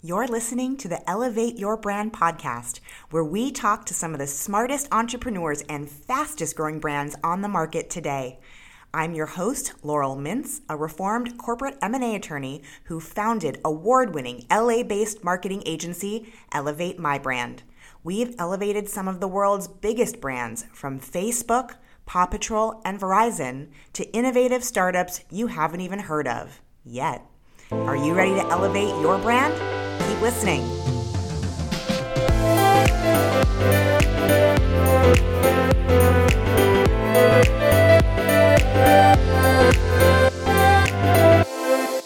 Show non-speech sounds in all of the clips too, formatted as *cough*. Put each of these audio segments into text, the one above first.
You're listening to the Elevate Your Brand podcast, where we talk to some of the smartest entrepreneurs and fastest growing brands on the market today. I'm your host, Laurel Mintz, a reformed corporate M&A attorney who founded award-winning LA-based marketing agency Elevate My Brand. We've elevated some of the world's biggest brands from Facebook, Paw Patrol, and Verizon to innovative startups you haven't even heard of yet. Are you ready to elevate your brand? Listening.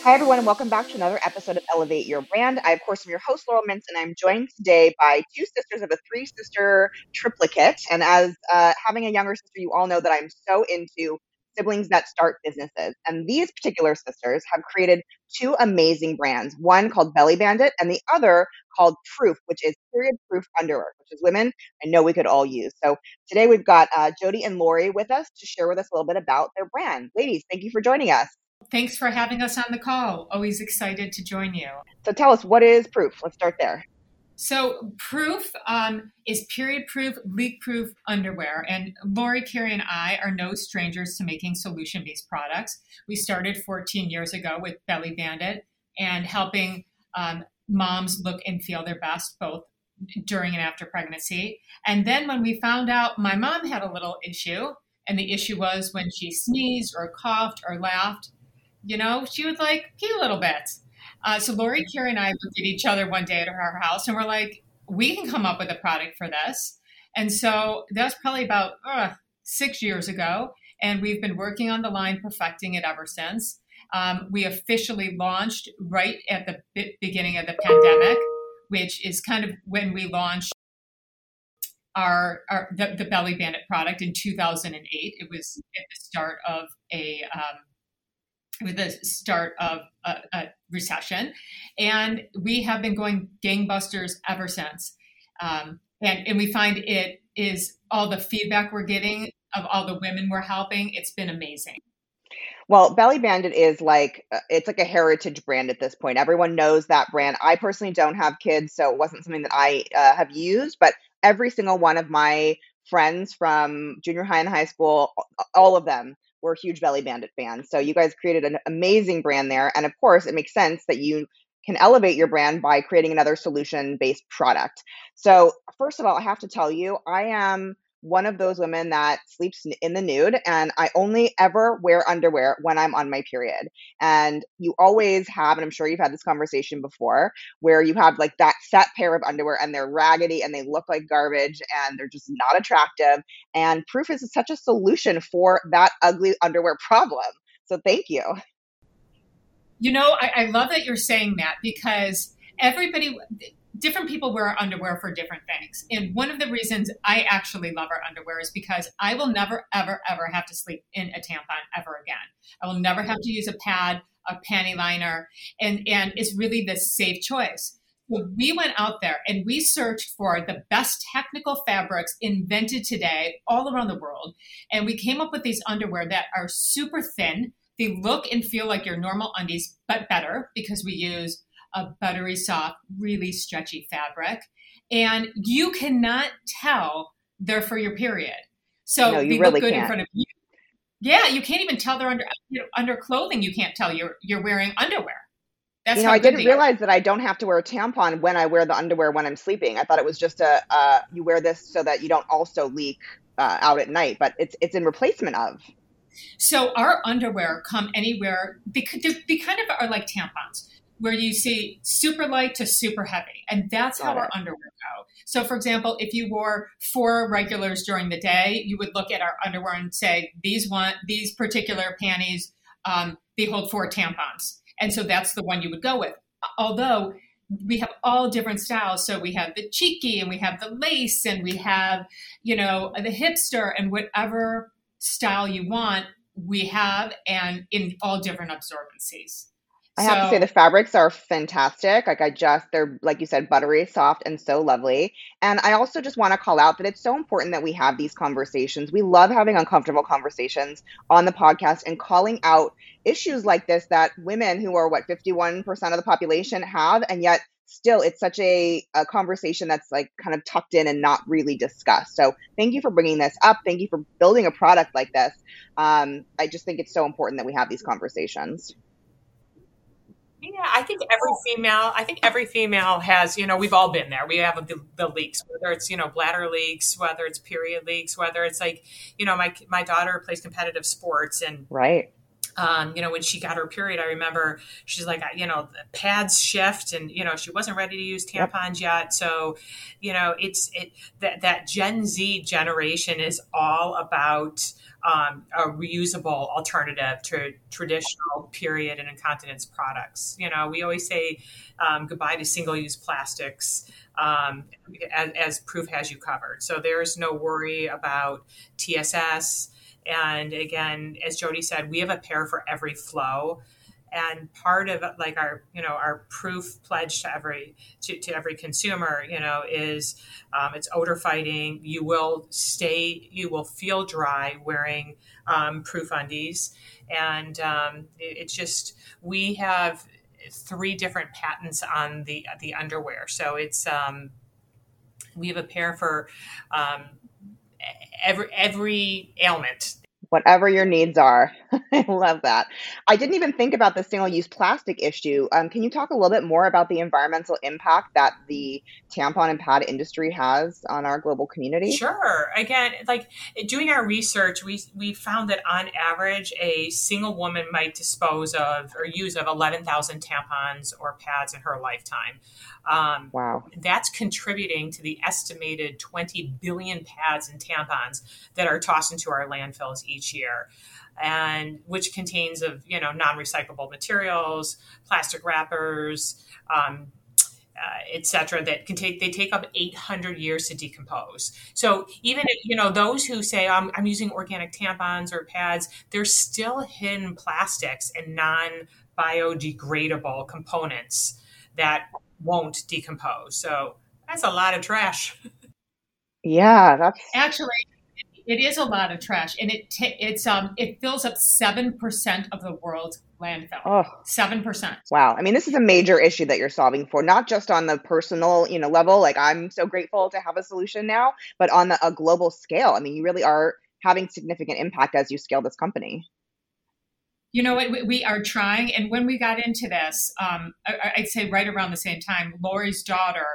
Hi, everyone, and welcome back to another episode of Elevate Your Brand. I, of course, am your host, Laurel Mintz, and I'm joined today by two sisters of a three sister triplicate. And as uh, having a younger sister, you all know that I'm so into siblings that start businesses. And these particular sisters have created two amazing brands, one called Belly Bandit and the other called Proof, which is period proof underwear, which is women I know we could all use. So today we've got uh, Jodi and Lori with us to share with us a little bit about their brand. Ladies, thank you for joining us. Thanks for having us on the call. Always excited to join you. So tell us, what is Proof? Let's start there. So, proof um, is period proof, leak proof underwear. And Lori, Kari, and I are no strangers to making solution based products. We started 14 years ago with Belly Bandit and helping um, moms look and feel their best both during and after pregnancy. And then when we found out my mom had a little issue, and the issue was when she sneezed or coughed or laughed, you know, she would like pee a little bit. Uh, so Lori, Kari, and I looked at each other one day at her house, and we're like, we can come up with a product for this. And so that was probably about uh, six years ago, and we've been working on the line, perfecting it ever since. Um, we officially launched right at the beginning of the pandemic, which is kind of when we launched our, our the, the Belly Bandit product in 2008. It was at the start of a um, with the start of a, a, recession. And we have been going gangbusters ever since. Um, and, and we find it is all the feedback we're getting of all the women we're helping, it's been amazing. Well, Belly Bandit is like uh, it's like a heritage brand at this point. Everyone knows that brand. I personally don't have kids, so it wasn't something that I uh, have used, but every single one of my friends from junior high and high school, all of them we're huge Belly Bandit fans. So you guys created an amazing brand there. And of course, it makes sense that you can elevate your brand by creating another solution based product. So, first of all, I have to tell you, I am one of those women that sleeps in the nude and I only ever wear underwear when I'm on my period. And you always have, and I'm sure you've had this conversation before, where you have like that set pair of underwear and they're raggedy and they look like garbage and they're just not attractive. And Proof is such a solution for that ugly underwear problem. So thank you. You know, I, I love that you're saying that because everybody different people wear underwear for different things. And one of the reasons I actually love our underwear is because I will never, ever, ever have to sleep in a tampon ever again. I will never have to use a pad, a panty liner, and, and it's really the safe choice. So we went out there and we searched for the best technical fabrics invented today all around the world. And we came up with these underwear that are super thin. They look and feel like your normal undies, but better because we use a buttery soft, really stretchy fabric. And you cannot tell they're for your period. So no, you they really look good can't. in front of you. Yeah, you can't even tell they're under you know, under clothing. You can't tell you're you're wearing underwear. That's you know, I didn't realize that I don't have to wear a tampon when I wear the underwear when I'm sleeping. I thought it was just a uh, you wear this so that you don't also leak uh, out at night, but it's it's in replacement of. So our underwear come anywhere because they kind of are like tampons where you see super light to super heavy. And that's Got how it. our underwear go. So, for example, if you wore four regulars during the day, you would look at our underwear and say, these one, these particular panties, um, they hold four tampons. And so that's the one you would go with. Although we have all different styles. So we have the cheeky and we have the lace and we have, you know, the hipster and whatever style you want, we have and in all different absorbencies. I have to say the fabrics are fantastic. Like I just they're like you said buttery, soft and so lovely. And I also just want to call out that it's so important that we have these conversations. We love having uncomfortable conversations on the podcast and calling out issues like this that women who are what 51% of the population have and yet still it's such a, a conversation that's like kind of tucked in and not really discussed. So thank you for bringing this up. Thank you for building a product like this. Um, I just think it's so important that we have these conversations. Yeah, I think every oh. female, I think every female has, you know, we've all been there. We have the, the leaks, whether it's, you know, bladder leaks, whether it's period leaks, whether it's like, you know, my, my daughter plays competitive sports and, right um, you know, when she got her period, I remember she's like, you know, the pads shift, and you know, she wasn't ready to use tampons yet. So, you know, it's it that that Gen Z generation is all about um, a reusable alternative to traditional period and incontinence products. You know, we always say um, goodbye to single-use plastics. Um, as, as proof has you covered. So there's no worry about TSS. And again, as Jodi said, we have a pair for every flow. And part of like our, you know, our proof pledge to every to, to every consumer, you know, is um, it's odor fighting. You will stay, you will feel dry wearing um, proof undies, and um, it, it's just we have three different patents on the the underwear. So it's um, we have a pair for um, every every ailment whatever your needs are. *laughs* I love that. I didn't even think about the single use plastic issue. Um, can you talk a little bit more about the environmental impact that the tampon and pad industry has on our global community? Sure. Again, like doing our research, we, we found that on average, a single woman might dispose of or use of 11,000 tampons or pads in her lifetime. Um, wow. That's contributing to the estimated 20 billion pads and tampons that are tossed into our landfills each year. And which contains of you know non-recyclable materials, plastic wrappers, um, uh, etc. That can take they take up 800 years to decompose. So even if, you know those who say I'm, I'm using organic tampons or pads, there's still hidden plastics and non biodegradable components that won't decompose. So that's a lot of trash. Yeah, that's actually it is a lot of trash, and it t- it's um it fills up seven percent of the world's landfill. Seven percent. Wow. I mean, this is a major issue that you're solving for, not just on the personal you know level. Like I'm so grateful to have a solution now, but on the, a global scale. I mean, you really are having significant impact as you scale this company you know what? We are trying and when we got into this um, i'd say right around the same time lori's daughter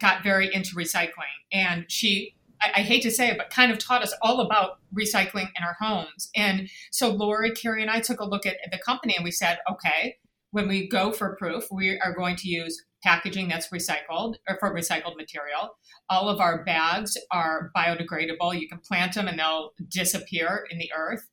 got very into recycling and she I, hate to say it but kind of taught us all about recycling in our homes. And so lori kari and i took a look at the company and we said okay when we go for proof we are going to use packaging that's recycled or for recycled material. All of our bags are biodegradable. You can plant them and they'll disappear in the earth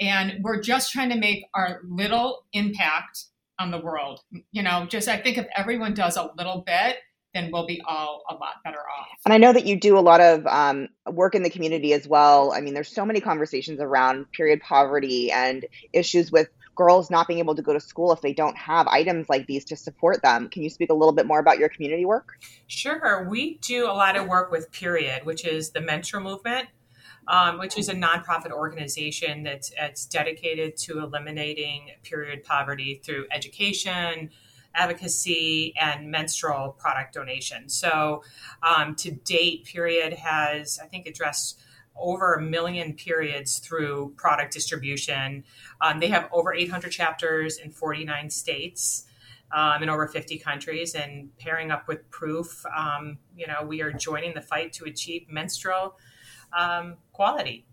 and we're just trying to make our little impact on the world. You know, just I think if everyone does a little bit, then we'll be all a lot better off. And I know that you do a lot of um, work in the community as well. I mean, there's so many conversations around period poverty and issues with girls not being able to go to school if they don't have items like these to support them. Can you speak a little bit more about your community work? Sure. We do a lot of work with Period, which is the menstrual movement um, which is a nonprofit organization that's, that's dedicated to eliminating period poverty through education, advocacy, and menstrual product donation. So, um, to date, Period has, I think, addressed over a million periods through product distribution. Um, they have over 800 chapters in 49 states. Um, in over 50 countries and pairing up with proof um, you know we are joining the fight to achieve menstrual um, quality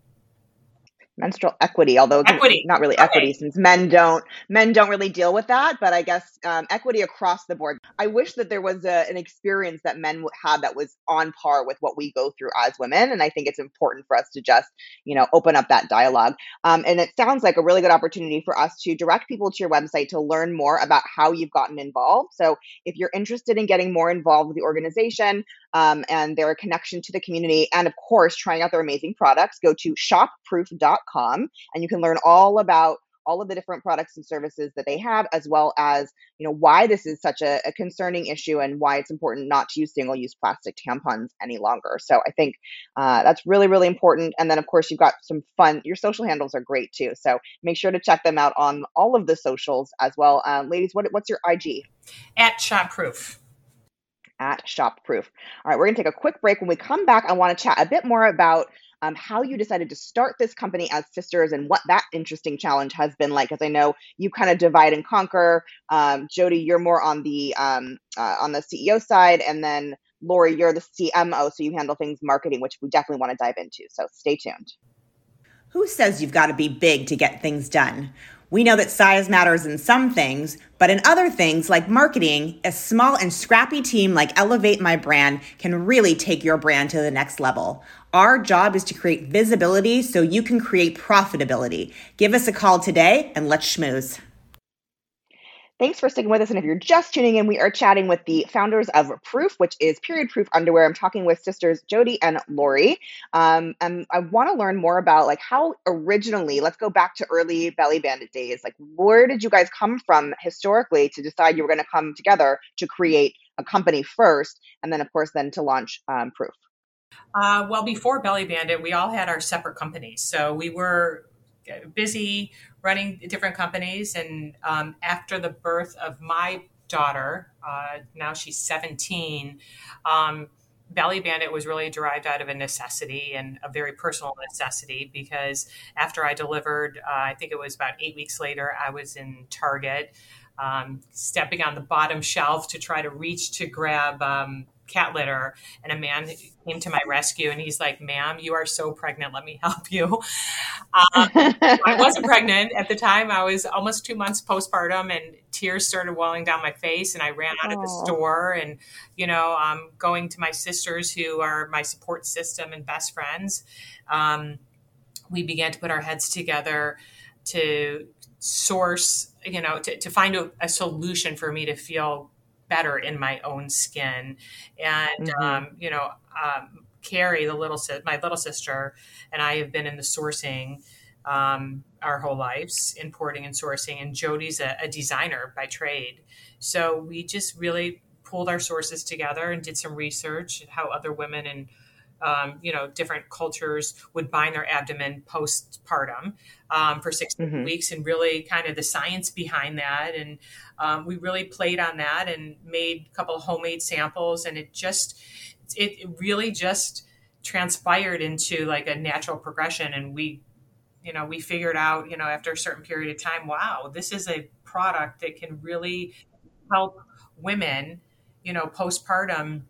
menstrual equity although equity. not really okay. equity since men don't men don't really deal with that but i guess um, equity across the board i wish that there was a, an experience that men had that was on par with what we go through as women and i think it's important for us to just you know open up that dialogue um, and it sounds like a really good opportunity for us to direct people to your website to learn more about how you've gotten involved so if you're interested in getting more involved with the organization um, and their connection to the community and of course trying out their amazing products. Go to shopproof.com com, and you can learn all about all of the different products and services that they have as well as you know why this is such a, a concerning issue and why it's important not to use single-use plastic tampons any longer. So i think uh, that's really really important. And then of course you've got some fun your social handles are great too. So make sure to check them out on all of the socials as well. Um, ladies what, what's your ig at shopproof at Shopproof. All right, we're going to take a quick break. When we come back, I want to chat a bit more about um, how you decided to start this company as sisters and what that interesting challenge has been like. Because I know you kind of divide and conquer. Um, Jodi, you're more on the um, uh, on the CEO side, and then Lori, you're the CMO, so you handle things marketing, which we definitely want to dive into. So stay tuned. Who says you've got to be big to get things done? We know that size matters in some things, but in other things like marketing, a small and scrappy team like Elevate My Brand can really take your brand to the next level. Our job is to create visibility so you can create profitability. Give us a call today and let's schmooze. Thanks for sticking with us. And if you're just tuning in, we are chatting with the founders of Proof, which is period proof underwear. I'm talking with sisters Jodi and Lori. Um, and I want to learn more about like how originally, let's go back to early Belly Bandit days. Like, where did you guys come from historically to decide you were going to come together to create a company first, and then, of course, then to launch um, Proof? Uh, well, before Belly Bandit, we all had our separate companies. So we were busy running different companies. And um, after the birth of my daughter, uh, now she's 17, um, Belly Bandit was really derived out of a necessity and a very personal necessity because after I delivered, uh, I think it was about eight weeks later, I was in Target, um, stepping on the bottom shelf to try to reach to grab um, cat litter and a man came to my rescue and he's like ma'am you are so pregnant. Let me help you. Um, i wasn't pregnant at the time. I was almost two months postpartum and tears started welling down my face and i ran out Aww. of the store and you know um, going to my sisters who are my support system and best friends. Um, we began to put our heads together to source you know to, to find a, a solution for me to feel better in my own skin. And, mm-hmm. um, you know, um, Kari, the little, my little sister, and I have been in the sourcing um, our whole lives, importing and sourcing. And Jodi's a, a designer by trade. So we just really pulled our sources together and did some research how other women and um, you know, different cultures would bind their abdomen postpartum um, for 6 mm-hmm. weeks and really kind of the science behind that. And um, we really played on that and made a couple of homemade samples. And it just, it really just transpired into like a natural progression. And we, you know, we figured out, you know, after a certain period of time, wow, this is a product that can really help women, you know, postpartum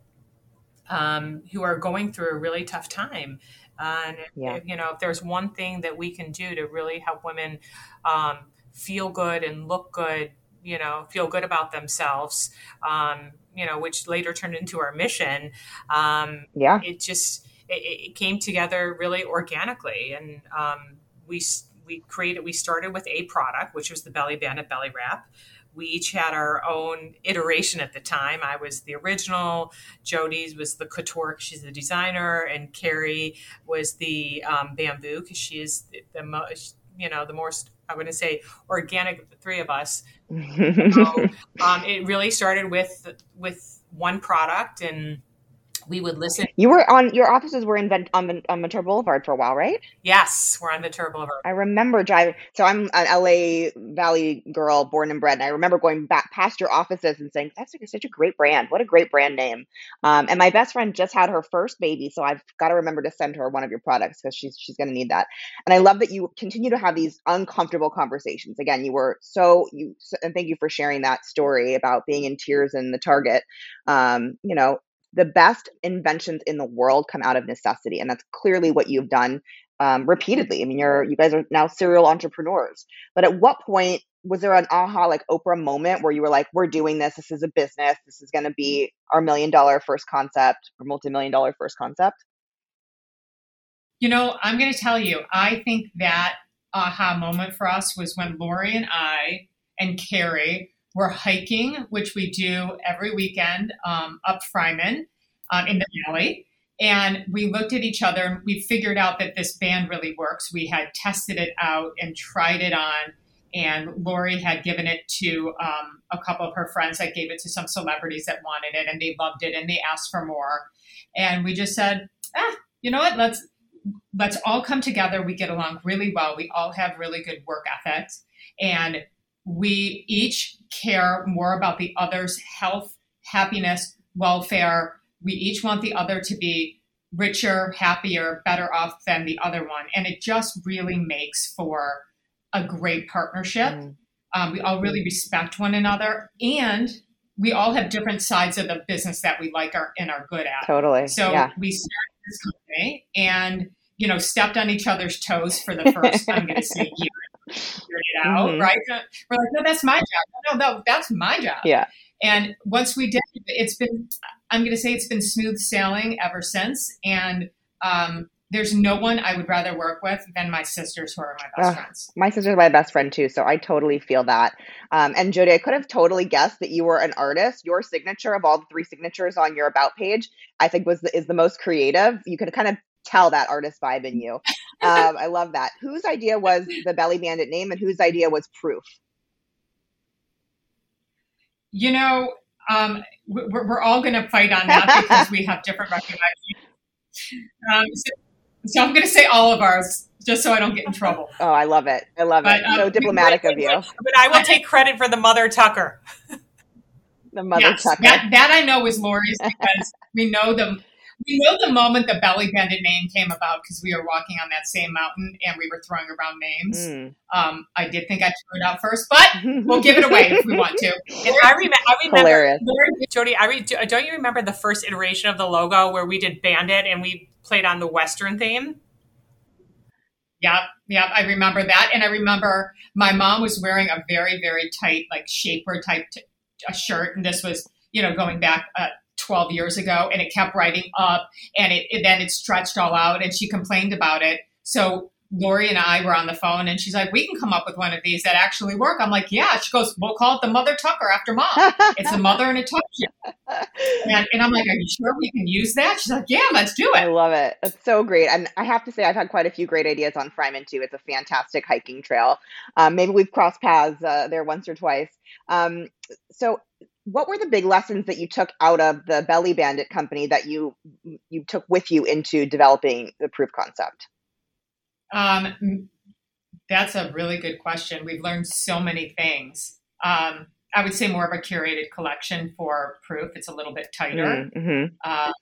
um, who are going through a really tough time. and yeah. you know, if there's one thing that we can do to really help women um, feel good and look good, you know, feel good about themselves, um, you know, which later turned into our mission. Um, yeah, it just it, it, came together really organically, and um, we we created we started with a product, which was the Belly Bandit Belly Wrap we each had our own iteration at the time. I was the original, Jodi's was the couture she's the designer, and Kari was the um, bamboo because she is the, the most, you know, the most, I wouldn't say organic of the three of us. *laughs* so, um, it really started with with one product and we would listen. You were on your offices were in Vent, on, on Ventura Boulevard for a while, right? Yes, we're on Ventura Boulevard. I remember driving. So I'm an LA Valley girl, born and bred, and I remember going back past your offices and saying, "That's like, such a great brand. What a great brand name." Um, and my best friend just had her first baby, so I've got to remember to send her one of your products because she's she's going to need that. And I love that you continue to have these uncomfortable conversations. Again, you were so you and thank you for sharing that story about being in tears in the Target. Um, you know, the best inventions in the world come out of necessity and that's clearly what you've done um, repeatedly. I mean you're you guys are now serial entrepreneurs. But at what point was there an aha like oprah moment where you were like we're doing this. This is a business. This is going to be our million dollar first concept or multi-million dollar first concept? You know i'm going to tell you i think that aha moment for us was when lori and i and kari we're hiking, which we do every weekend um, up Fryman um, in the valley. And we looked at each other and we figured out that this band really works. We had tested it out and tried it on. And Lori had given it to um, a couple of her friends that gave it to some celebrities that wanted it and they loved it and they asked for more. And we just said, ah, you know what? Let's let's all come together. We get along really well. We all have really good work ethics. And we each care more about the other's health, happiness, welfare. We each want the other to be richer, happier, better off than the other one. And it just really makes for a great partnership. Mm. Um, we all really respect one another and we all have different sides of the business that we like are, and are good at. Totally. So yeah. we started this company and, you know, stepped on each other's toes for the first, I'm going to say year. Figured it out, mm-hmm. right? We're like, no, that's my job. No, no, that's my job. Yeah. And once we did, it's been, I'm going to say it's been smooth sailing ever since. And um, there's no one I would rather work with than my sisters who are my best friends. My sister's my best friend too, so I totally feel that. Um, and Jodi, I could have totally guessed that you were an artist. Your signature of all the three signatures on your about page, I think was the, is the most creative. You could kind of tell that artist vibe in you. Um, I love that. Whose idea was the Belly Bandit name, and whose idea was proof? You know, um, we're, we're all going to fight on that because we have different recognitions. Um, so, so I'm going to say all of ours, just so I don't get in trouble. Oh, I love it. I love but, it. Um, so diplomatic of you. But I will take credit for the Mother Tucker. the Mother yes, Tucker. That, that I know is Lori's because we know the we know the moment the belly bandit name came about because we were walking on that same mountain and we were throwing around names. Mm. Um, I did think I threw it out first, but we'll give it away if we want to. *laughs* And I, rem- I remember, Hilarious. Jodi, I re- don't you remember the first iteration of the logo where we did bandit and we played on the Western theme? Yep, yep, I remember that, and I remember my mom was wearing a very, very tight, like shaper type t- a shirt, and this was, you know, going back uh, 12 years ago and it kept writing up and it, it, then it stretched all out and she complained about it. So lori and i were on the phone and she's like we can come up with one of these that actually work. I'm like yeah. She goes we'll call it the mother tucker after mom. It's a mother and a tucker. *laughs* And, and, i'm like are you sure we can use that? She's like yeah let's do it. I love it. It's so great. And i have to say i've had quite a few great ideas on fryman too. It's a fantastic hiking trail. Um, maybe we've crossed paths uh, there once or twice. Um, so what were the big lessons that you took out of the belly bandit company that you you took with you into developing the proof concept? Um, that's a really good question. We've learned so many things. Um, i would say more of a curated collection for proof. It's a little bit tighter. Mm-hmm. uh,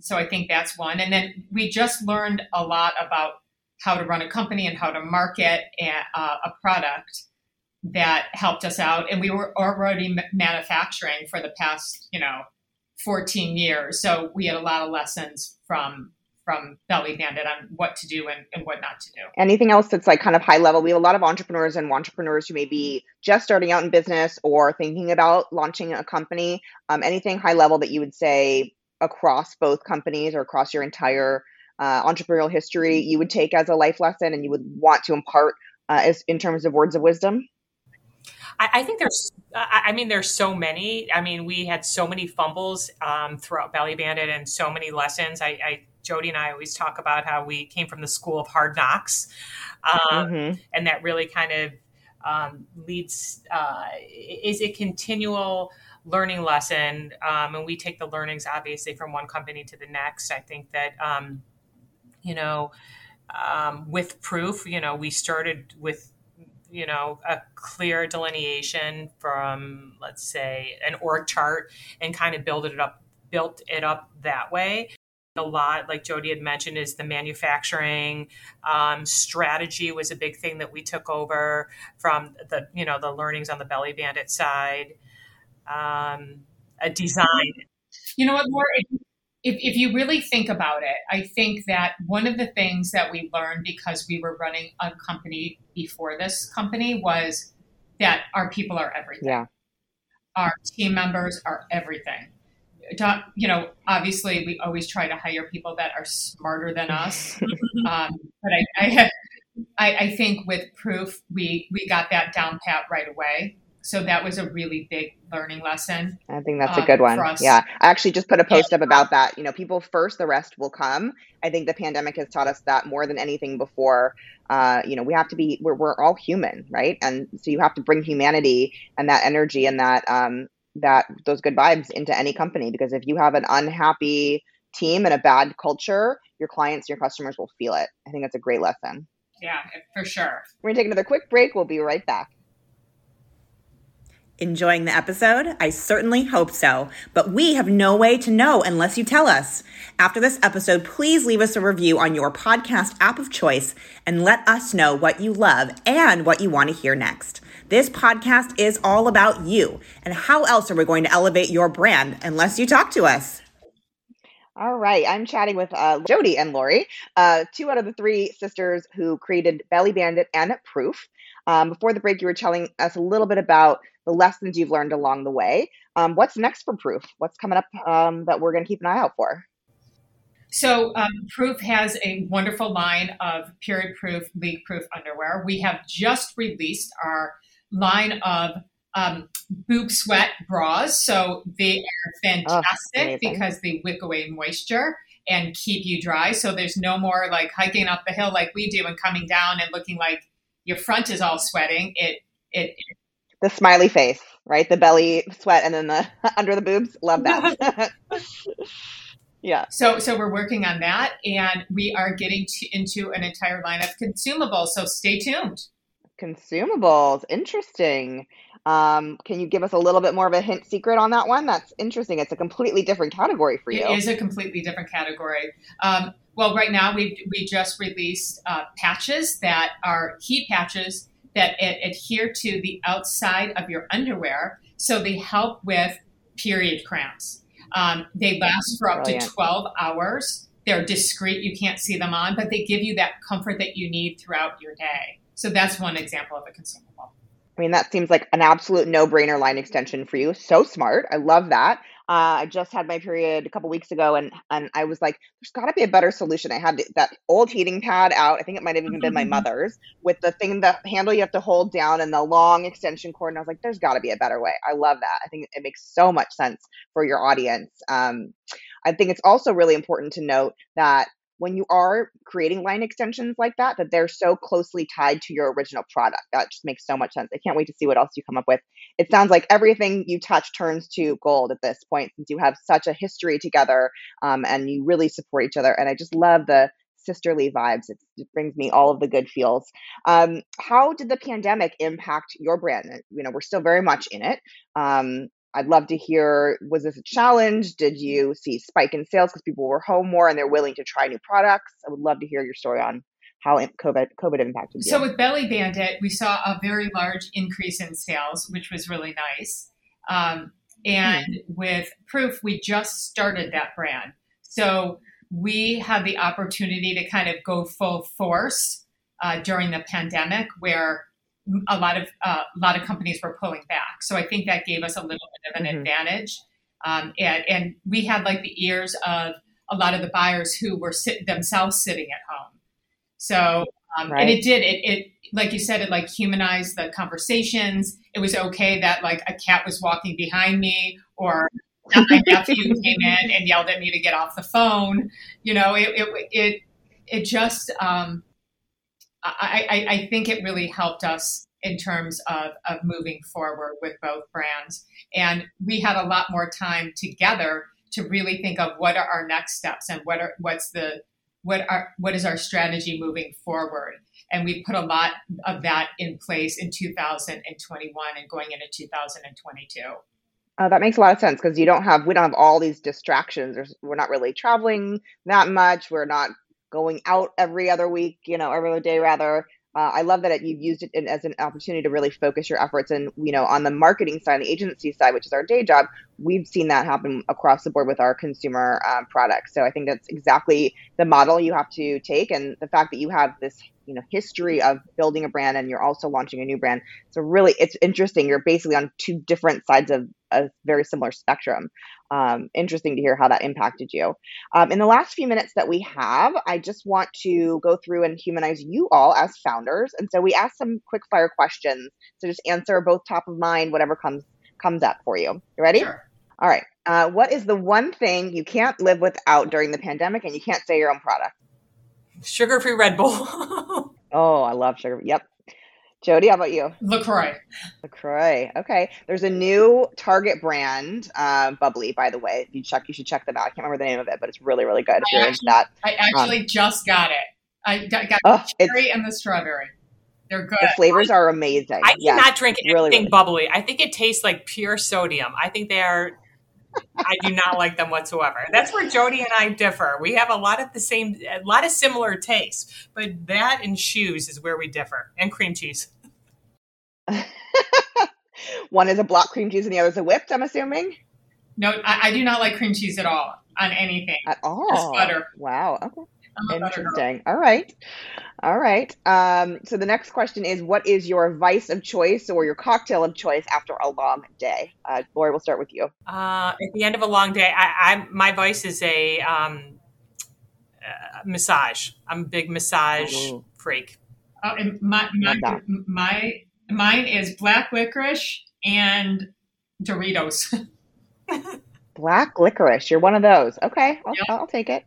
so i think that's one. And then we just learned a lot about how to run a company and how to market a, uh, a product that helped us out. And we were already manufacturing for the past, you know, 14 years. So we had a lot of lessons from from Belly Bandit on what to do and, and what not to do. Anything else that's like kind of high level? We have a lot of entrepreneurs and entrepreneurs who may be just starting out in business or thinking about launching a company. Um, anything high level that you would say across both companies or across your entire uh, entrepreneurial history you would take as a life lesson and you would want to impart uh, as in terms of words of wisdom? I, I think there's, I mean, there's so many. I mean, we had so many fumbles um, throughout Belly Bandit and so many lessons. I, I, Jodi and I always talk about how we came from the school of hard knocks, um, mm-hmm. and that really kind of um, leads uh, is a continual learning lesson, um, and we take the learnings obviously from one company to the next. I think that um, you know. Um, with proof, you know, we started with you know a clear delineation from let's say an org chart and kind of build it up built it up that way. A lot like jodi had mentioned is the manufacturing um, strategy was a big thing that we took over from the you know the learnings on the belly bandit side. Um, a design. You know what more if, if you really think about it, I think that one of the things that we learned because we were running a company before this company was that our people are everything. Yeah. Our team members are everything. You know, obviously, we always try to hire people that are smarter than us. *laughs* um, but I, I, I think with proof, we we got that down pat right away. So that was a really big learning lesson. I think that's a um, good one. Yeah. I actually just put a post up about that. You know, people first, the rest will come. I think the pandemic has taught us that more than anything before. Uh, you know, we have to be, we're, we're all human, right? And so you have to bring humanity and that energy and that, um, that those good vibes into any company because if you have an unhappy team and a bad culture, your clients, your customers will feel it. I think that's a great lesson. Yeah, for sure. We're going to take another quick break. We'll be right back. Enjoying the episode? I certainly hope so, but we have no way to know unless you tell us. After this episode, please leave us a review on your podcast app of choice and let us know what you love and what you want to hear next. This podcast is all about you, and how else are we going to elevate your brand unless you talk to us? All right, I'm chatting with uh, Jodi and Lori, uh, two out of the three sisters who created Belly Bandit and Proof. Um, before the break, you were telling us a little bit about the lessons you've learned along the way. Um, what's next for Proof? What's coming up um, that we're going to keep an eye out for? So, um, Proof has a wonderful line of period proof, leak proof underwear. We have just released our line of um, boob sweat bras. So, they are fantastic oh, because they wick away moisture and keep you dry. So, there's no more like hiking up the hill like we do and coming down and looking like your front is all sweating. It, it, it the smiley face, right? The belly sweat and then the *laughs* under the boobs. Love that. *laughs* *laughs* yeah. So so we're working on that and we are getting to, into an entire line of consumables. So stay tuned. Consumables, interesting. Um, can you give us a little bit more of a hint secret on that one? That's interesting. It's a completely different category for you. It is a completely different category. Um, well, right now we we just released uh, patches that are heat patches that adhere to the outside of your underwear. So they help with period cramps. Um, they last for up Brilliant. to 12 hours. They're discreet, you can't see them on, but they give you that comfort that you need throughout your day. So that's one example of a consumable. I mean, that seems like an absolute no brainer line extension for you. So smart. I love that. Uh, I just had my period a couple weeks ago, and and I was like, "There's got to be a better solution." I had that old heating pad out. I think it might have even been my mm-hmm. mother's with the thing, the handle you have to hold down, and the long extension cord. And I was like, "There's got to be a better way." I love that. I think it makes so much sense for your audience. Um, I think it's also really important to note that when you are creating line extensions like that, that they're so closely tied to your original product. That just makes so much sense. I can't wait to see what else you come up with. It sounds like everything you touch turns to gold at this point since you have such a history together um, and you really support each other. And I just love the sisterly vibes. It, it brings me all of the good feels. Um, how did the pandemic impact your brand? You know, we're still very much in it. Um, I'd love to hear was this a challenge? Did you see spike in sales because people were home more and they're willing to try new products? I would love to hear your story on how COVID COVID impacted you. So with Belly Bandit, we saw a very large increase in sales, which was really nice. Um, and hmm. with Proof, we just started that brand, so we had the opportunity to kind of go full force uh, during the pandemic, where a lot of uh, a lot of companies were pulling back. So I think that gave us a little bit of an mm-hmm. advantage. Um, and, and we had like the ears of a lot of the buyers who were sit, themselves sitting at home. So um, right. and it did it it like you said it like humanized the conversations. It was okay that like a cat was walking behind me or my *laughs* nephew came in and yelled at me to get off the phone. You know, it it it, it just um, I, I, think it really helped us in terms of, of moving forward with both brands. And we had a lot more time together to really think of what are our next steps and what are what's the what are what is our strategy moving forward. And we put a lot of that in place in 2021 and going into 2022. Uh, that makes a lot of sense because you don't have we don't have all these distractions. We're not really traveling that much. We're not going out every other week, you know, every other day rather. Uh, I love that it, you've used it in, as an opportunity to really focus your efforts. And, you know, on the marketing side, the agency side, which is our day job, we've seen that happen across the board with our consumer um, products. So I think that's exactly the model you have to take. And the fact that you have this you know history of building a brand and you're also launching a new brand so really it's interesting you're basically on two different sides of a very similar spectrum um, interesting to hear how that impacted you um, in the last few minutes that we have i just want to go through and humanize you all as founders and so we ask some quick fire questions so just answer both top of mind whatever comes comes up for you you ready sure. all right uh, what is the one thing you can't live without during the pandemic and you can't say your own product Sugar free Red Bull. *laughs* oh, I love sugar. Yep. Jodi, how about you? LaCroix. LaCroix. Okay. There's a new Target brand, uh, bubbly, by the way. You check, you should check them out. I can't remember the name of it, but it's really, really good. If I you're actually, into that. I actually um, just got it. I got, got oh, the cherry and the strawberry. They're good. The flavors are amazing. I Yes, cannot drink anything really, really. bubbly. I think it tastes like pure sodium. I think they are. I do not like them whatsoever. That's where Jodi and I differ. We have a lot of the same, a lot of similar tastes, but that and shoes is where we differ, and cream cheese. *laughs* One is a block cream cheese and the other is a whipped, I'm assuming. No, I, I do not like cream cheese at all on anything. At all. butter. Wow. Okay. I'm a butter girl. Interesting. All right. All right. Um, so the next question is what is your vice of choice or your cocktail of choice after a long day? Uh, Lori, we'll start with you. Uh, at the end of a long day, I, I my vice is a um, uh, massage. I'm a big massage Ooh. freak. Oh, and my, my, Love my mine is black licorice and Doritos. *laughs* Black licorice. You're one of those. Okay. I'll, Yep. I'll take it.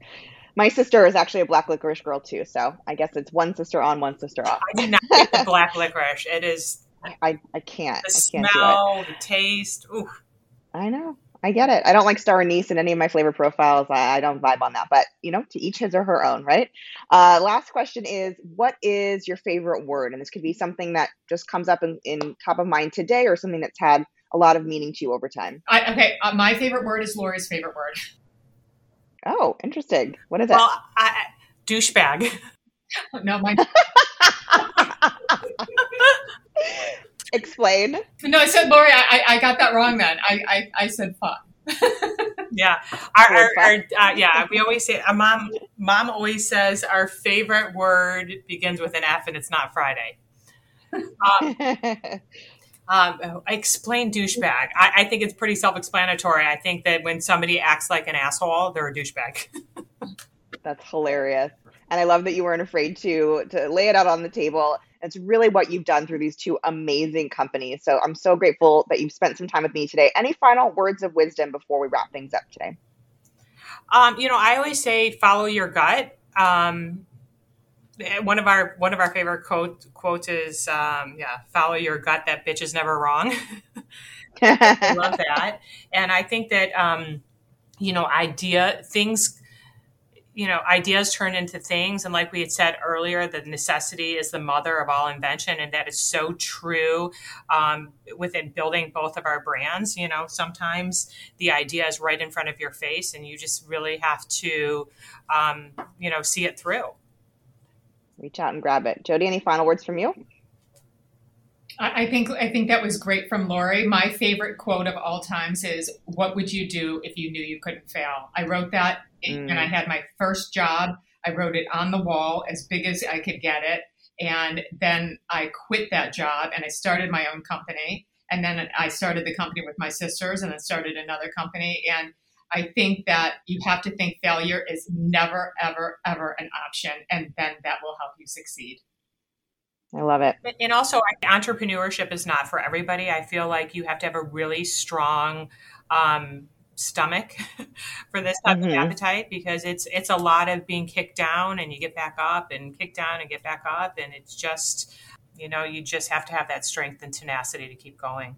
My sister is actually a black licorice girl too. So I guess it's one sister on, one sister off. I do not like the *laughs* black licorice. It is I, I can't. the I can't do it. smell, the taste. Ooh. I know. I get it. I don't like star anise in any of my flavor profiles. I, I don't vibe on that. But, you know, to each his or her own, right? Uh, last question is what is your favorite word? And this could be something that just comes up in, in top of mind today or something that's had a lot of meaning to you over time. I, okay, uh, my favorite word is Lori's favorite word. *laughs* Oh, interesting. What is it? Well, I, I- douchebag. *laughs* No, my *laughs* Explain. no, I said Lori. I, I, I got that wrong. Then I, I, I said fun. *laughs* Yeah, our, our, our uh, yeah. We always say our mom. Mom always says our favorite word begins with an F, and it's not Friday. Um, um, explain douchebag. I, I think it's pretty self-explanatory. I think that when somebody acts like an asshole, they're a douchebag. *laughs* That's hilarious. And I love that you weren't afraid to to lay it out on the table. It's really what you've done through these two amazing companies. So I'm so grateful that you've spent some time with me today. Any final words of wisdom before we wrap things up today? Um, you know, I always say follow your gut. Um, one of our one of our favorite quote quotes is um, yeah, follow your gut. That bitch is never wrong. I *laughs* love that, and I think that um, you know, idea things. You know, ideas turn into things, and like we had said earlier, the necessity is the mother of all invention, and that is so true um, within building both of our brands. You know, sometimes the idea is right in front of your face, and you just really have to, um, you know, see it through. Reach out and grab it. Jodi, any final words from you? I, think I think that was great from Lori. My favorite quote of all times is, "What would you do if you knew you couldn't fail?" I wrote that Mm. when I had my first job. I wrote it on the wall as big as I could get it, and then I quit that job and I started my own company. And then I started the company with my sisters, and then started another company. And I think that you have to think failure is never, ever, ever an option, and then that will help you succeed. I love it. And also, entrepreneurship is not for everybody. I feel like you have to have a really strong um, stomach *laughs* for this type Mhm. of appetite because it's it's a lot of being kicked down and you get back up and kicked down and get back up and it's just you know you just have to have that strength and tenacity to keep going.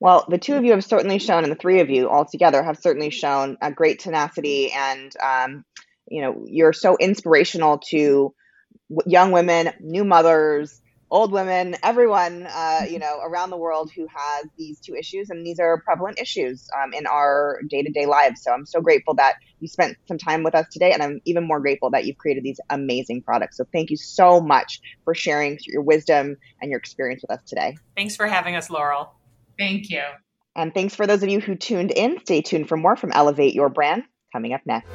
Well, the two of you have certainly shown, and the three of you all together have certainly shown a great tenacity, and um, you know, you're so inspirational to young women, new mothers, old women, everyone, uh, you know, around the world who has these two issues, and these are prevalent issues um, in our day-to-day lives. So I'm so grateful that you spent some time with us today, and I'm even more grateful that you've created these amazing products. So thank you so much for sharing your wisdom and your experience with us today. Thanks for having us, Laurel. Thank you. And thanks for those of you who tuned in. Stay tuned for more from Elevate Your Brand coming up next.